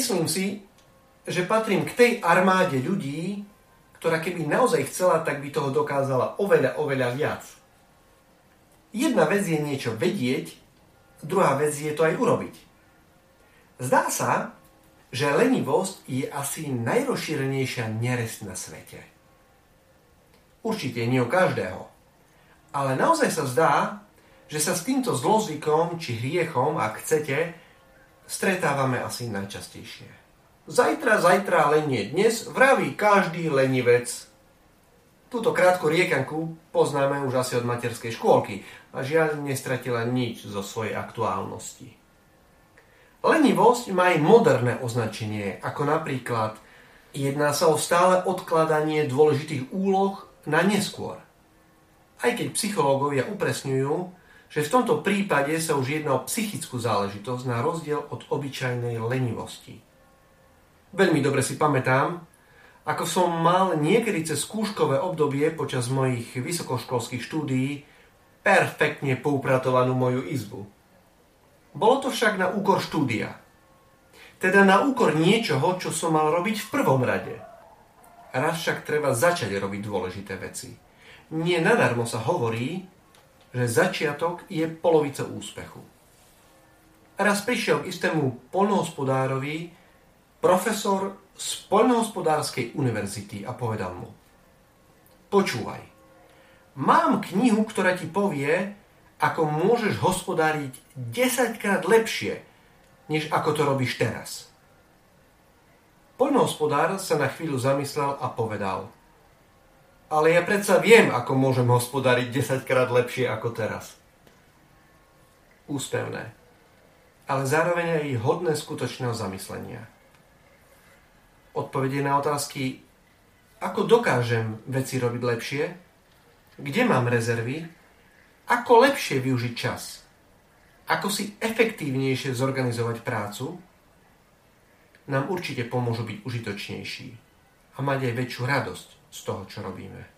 Myslím si, že patrím k tej armáde ľudí, ktorá keby naozaj chcela, tak by toho dokázala oveľa, oveľa viac. Jedna vec je niečo vedieť, druhá vec je to aj urobiť. Zdá sa, že lenivosť je asi najrozšírenejšia neresť na svete. Určite nie u každého. Ale naozaj sa zdá, že sa s týmto zlozvykom či hriechom, ak chcete, stretávame asi najčastejšie. Zajtra, zajtra, ale nie dnes, vraví každý lenivec. Túto krátku riekanku poznáme už asi od materskej škôlky a žiaľ nestratila nič zo svojej aktuálnosti. Lenivosť má aj moderné označenie, ako napríklad jedná sa o stále odkladanie dôležitých úloh na neskôr. Aj keď psychológovia upresňujú, že v tomto prípade sa už jedná o psychickú záležitosť na rozdiel od obyčajnej lenivosti. Veľmi dobre si pamätám, ako som mal niekedy cez skúškové obdobie počas mojich vysokoškolských štúdií perfektne poupratovanú moju izbu. Bolo to však na úkor štúdia. Teda na úkor niečoho, čo som mal robiť v prvom rade. Raz však treba začať robiť dôležité veci. Nie nadarmo sa hovorí, že začiatok je polovica úspechu. Raz prišiel k istému polnohospodárovi profesor z Poľnohospodárskej univerzity a povedal mu Počúvaj, mám knihu, ktorá ti povie, ako môžeš hospodáriť 10 krát lepšie, než ako to robíš teraz. Poľnohospodár sa na chvíľu zamyslel a povedal – ale ja predsa viem, ako môžem hospodariť 10 krát lepšie ako teraz. Úspevné. Ale zároveň aj hodné skutočného zamyslenia. Odpovede na otázky, ako dokážem veci robiť lepšie, kde mám rezervy, ako lepšie využiť čas, ako si efektívnejšie zorganizovať prácu, nám určite pomôžu byť užitočnejší a mať aj väčšiu radosť z toho, čo robíme.